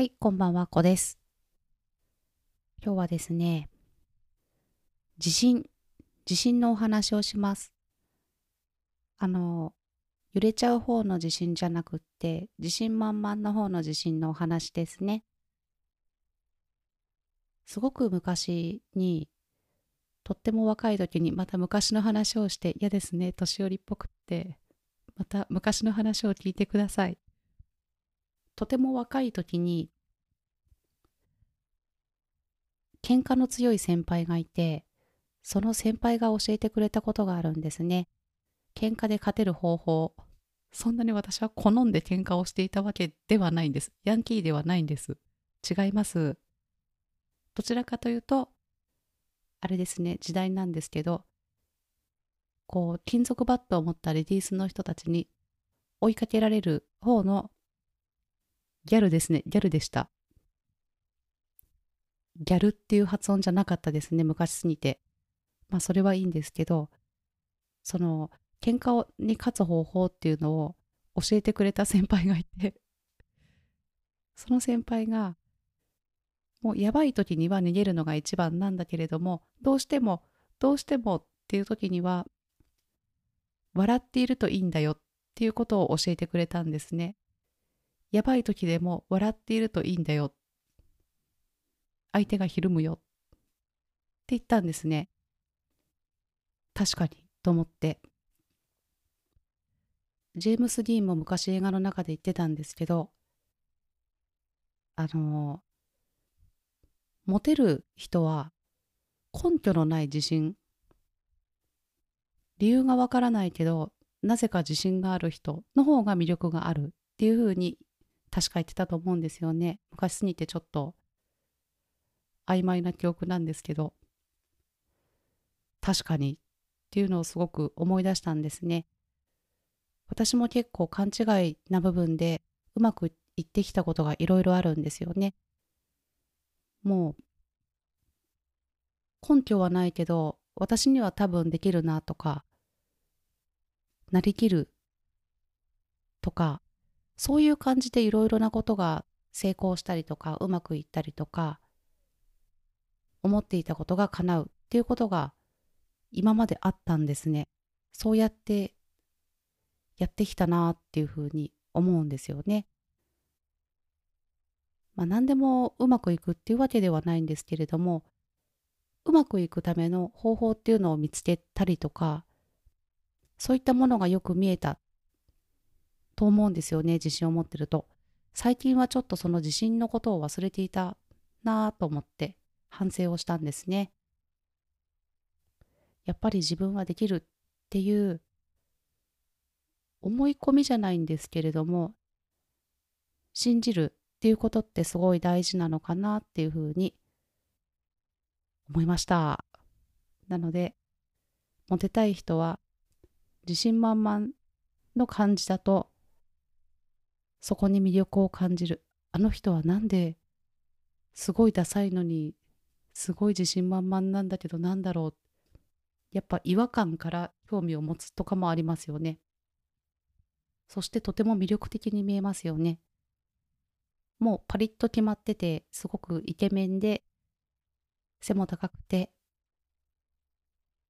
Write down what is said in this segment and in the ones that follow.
はい、こんばんは、こです。今日はですね、地震、地震のお話をします。あの、揺れちゃう方の地震じゃなくって、地震満々の方の地震のお話ですね。すごく昔に、とっても若い時にまた昔の話をして嫌ですね、年寄りっぽくって、また昔の話を聞いてください。とても若い時に喧嘩の強い先輩がいてその先輩が教えてくれたことがあるんですね。喧嘩で勝てる方法そんなに私は好んで喧嘩をしていたわけではないんです。ヤンキーではないんです。違います。どちらかというとあれですね時代なんですけどこう金属バットを持ったレディースの人たちに追いかけられる方のギャルですね。ギャルでした。ギャルっていう発音じゃなかったですね。昔すぎて。まあそれはいいんですけど、その喧嘩をに勝つ方法っていうのを教えてくれた先輩がいて、その先輩が、もうやばい時には逃げるのが一番なんだけれども、どうしても、どうしてもっていう時には、笑っているといいんだよっていうことを教えてくれたんですね。やばい時でも笑っているといいんだよ。相手がひるむよ。って言ったんですね。確かに、と思って。ジェームス・ディーンも昔映画の中で言ってたんですけど、あの、モテる人は根拠のない自信。理由がわからないけど、なぜか自信がある人の方が魅力があるっていうふうに確か言ってたと思うんですよね。昔すぎてちょっと曖昧な記憶なんですけど、確かにっていうのをすごく思い出したんですね。私も結構勘違いな部分でうまくいってきたことがいろいろあるんですよね。もう根拠はないけど私には多分できるなとかなりきるとかそういう感じでいろいろなことが成功したりとかうまくいったりとか思っていたことが叶うっていうことが今まであったんですね。そうやってやってきたなっていうふうに思うんですよね。まあ何でもうまくいくっていうわけではないんですけれどもうまくいくための方法っていうのを見つけたりとかそういったものがよく見えたと思うんですよね、自信を持ってると。最近はちょっとその自信のことを忘れていたなぁと思って反省をしたんですね。やっぱり自分はできるっていう思い込みじゃないんですけれども、信じるっていうことってすごい大事なのかなっていうふうに思いました。なので、モテたい人は自信満々の感じだとそこに魅力を感じる。あの人はなんですごいダサいのにすごい自信満々なんだけどなんだろう。やっぱ違和感から興味を持つとかもありますよね。そしてとても魅力的に見えますよね。もうパリッと決まっててすごくイケメンで背も高くて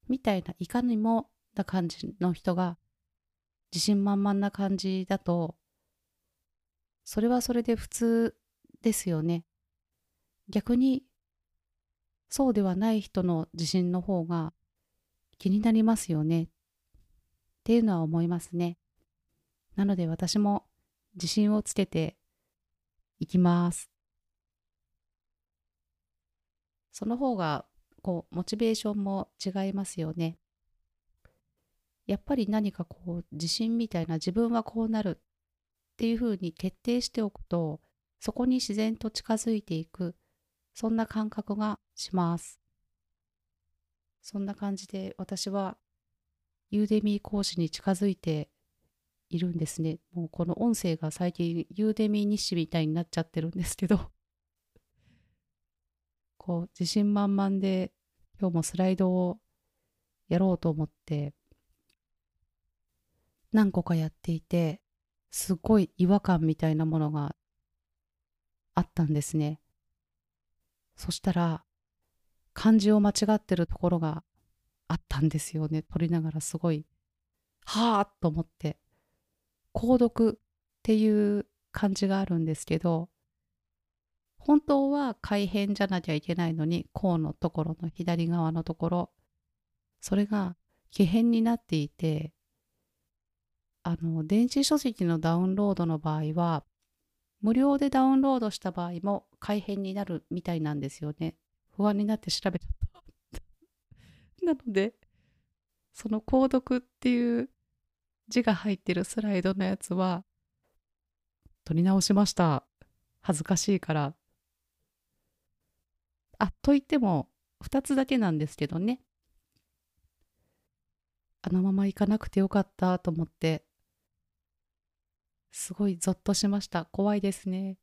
みたいないかにもな感じの人が自信満々な感じだとそれはそれで普通ですよね。逆にそうではない人の自信の方が気になりますよねっていうのは思いますね。なので私も自信をつけていきます。その方がこうモチベーションも違いますよね。やっぱり何かこう自信みたいな自分はこうなるっていうふうに決定しておくとそこに自然と近づいていくそんな感覚がします。そんな感じで私はユーデミー講師に近づいているんですね。もうこの音声が最近ユーデミー日誌みたいになっちゃってるんですけど。こう自信満々で今日もスライドをやろうと思って何個かやっていてすごい違和感みたいなものがあったんですね。そしたら、漢字を間違ってるところがあったんですよね。取りながらすごい、はあと思って。購読っていう漢字があるんですけど、本当は改変じゃなきゃいけないのに、こうのところの左側のところ、それが奇変になっていて、あの、電子書籍のダウンロードの場合は、無料でダウンロードした場合も改変になるみたいなんですよね。不安になって調べちゃった。なので、その購読っていう字が入ってるスライドのやつは、取り直しました。恥ずかしいから。あ、と言っても、2つだけなんですけどね。あのまま行かなくてよかったと思って、すごいゾッとしました。怖いですね。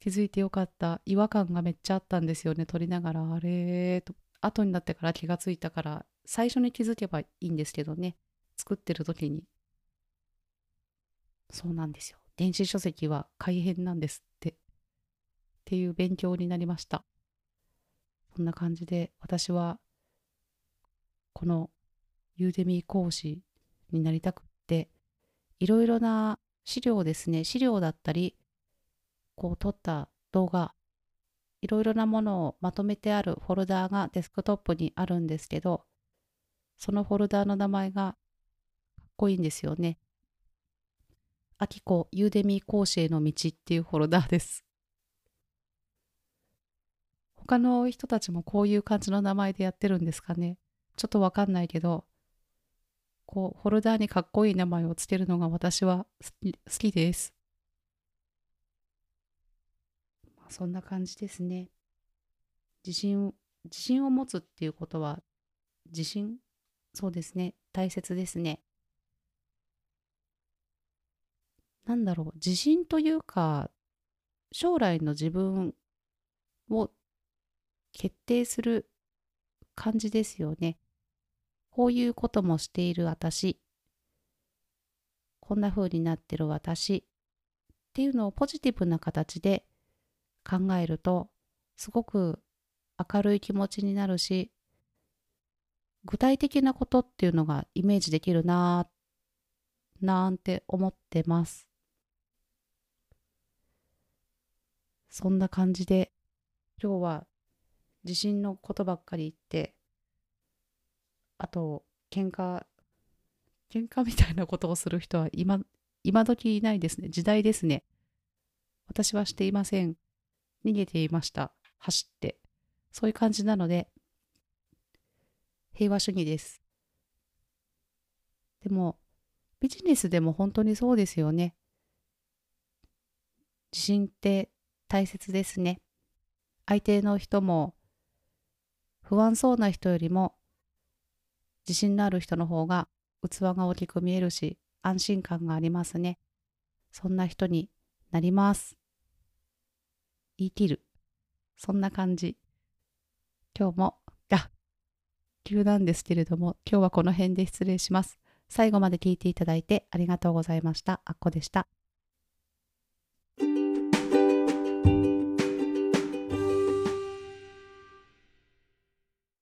気づいてよかった。違和感がめっちゃあったんですよね。撮りながら、あれと、後になってから気がついたから、最初に気づけばいいんですけどね。作ってる時に。そうなんですよ。電子書籍は改変なんですって。っていう勉強になりました。そんな感じで私はこのユーデミー講師になりたくっていろいろな資料ですね資料だったりこう撮った動画いろいろなものをまとめてあるフォルダーがデスクトップにあるんですけどそのフォルダーの名前がかっこいいんですよね。あきこユーデミー講師への道っていうフォルダーです。他の人たちもこういう感じの名前でやってるんですかね。ちょっとわかんないけど、こう、フォルダーにかっこいい名前をつけるのが私は好きです。まあ、そんな感じですね。自信、自信を持つっていうことは、自信？そうですね。大切ですね。なんだろう、自信というか、将来の自分を決定する感じですよね。こういうこともしている私、こんな風になってる私っていうのをポジティブな形で考えると、すごく明るい気持ちになるし、具体的なことっていうのがイメージできるなぁ、なんて思ってます。そんな感じで今日は地震のことばっかり言って、あと、喧嘩、喧嘩みたいなことをする人は今、今時いないですね。時代ですね。私はしていません。逃げていました。走って。そういう感じなので、平和主義です。でも、ビジネスでも本当にそうですよね。自信って大切ですね。相手の人も不安そうな人よりも自信のある人の方が器が大きく見えるし安心感がありますね。そんな人になります。言い切る。そんな感じ。今日も、あ、急なんですけれども、今日はこの辺で失礼します。最後まで聞いていただいてありがとうございました。あっこでした。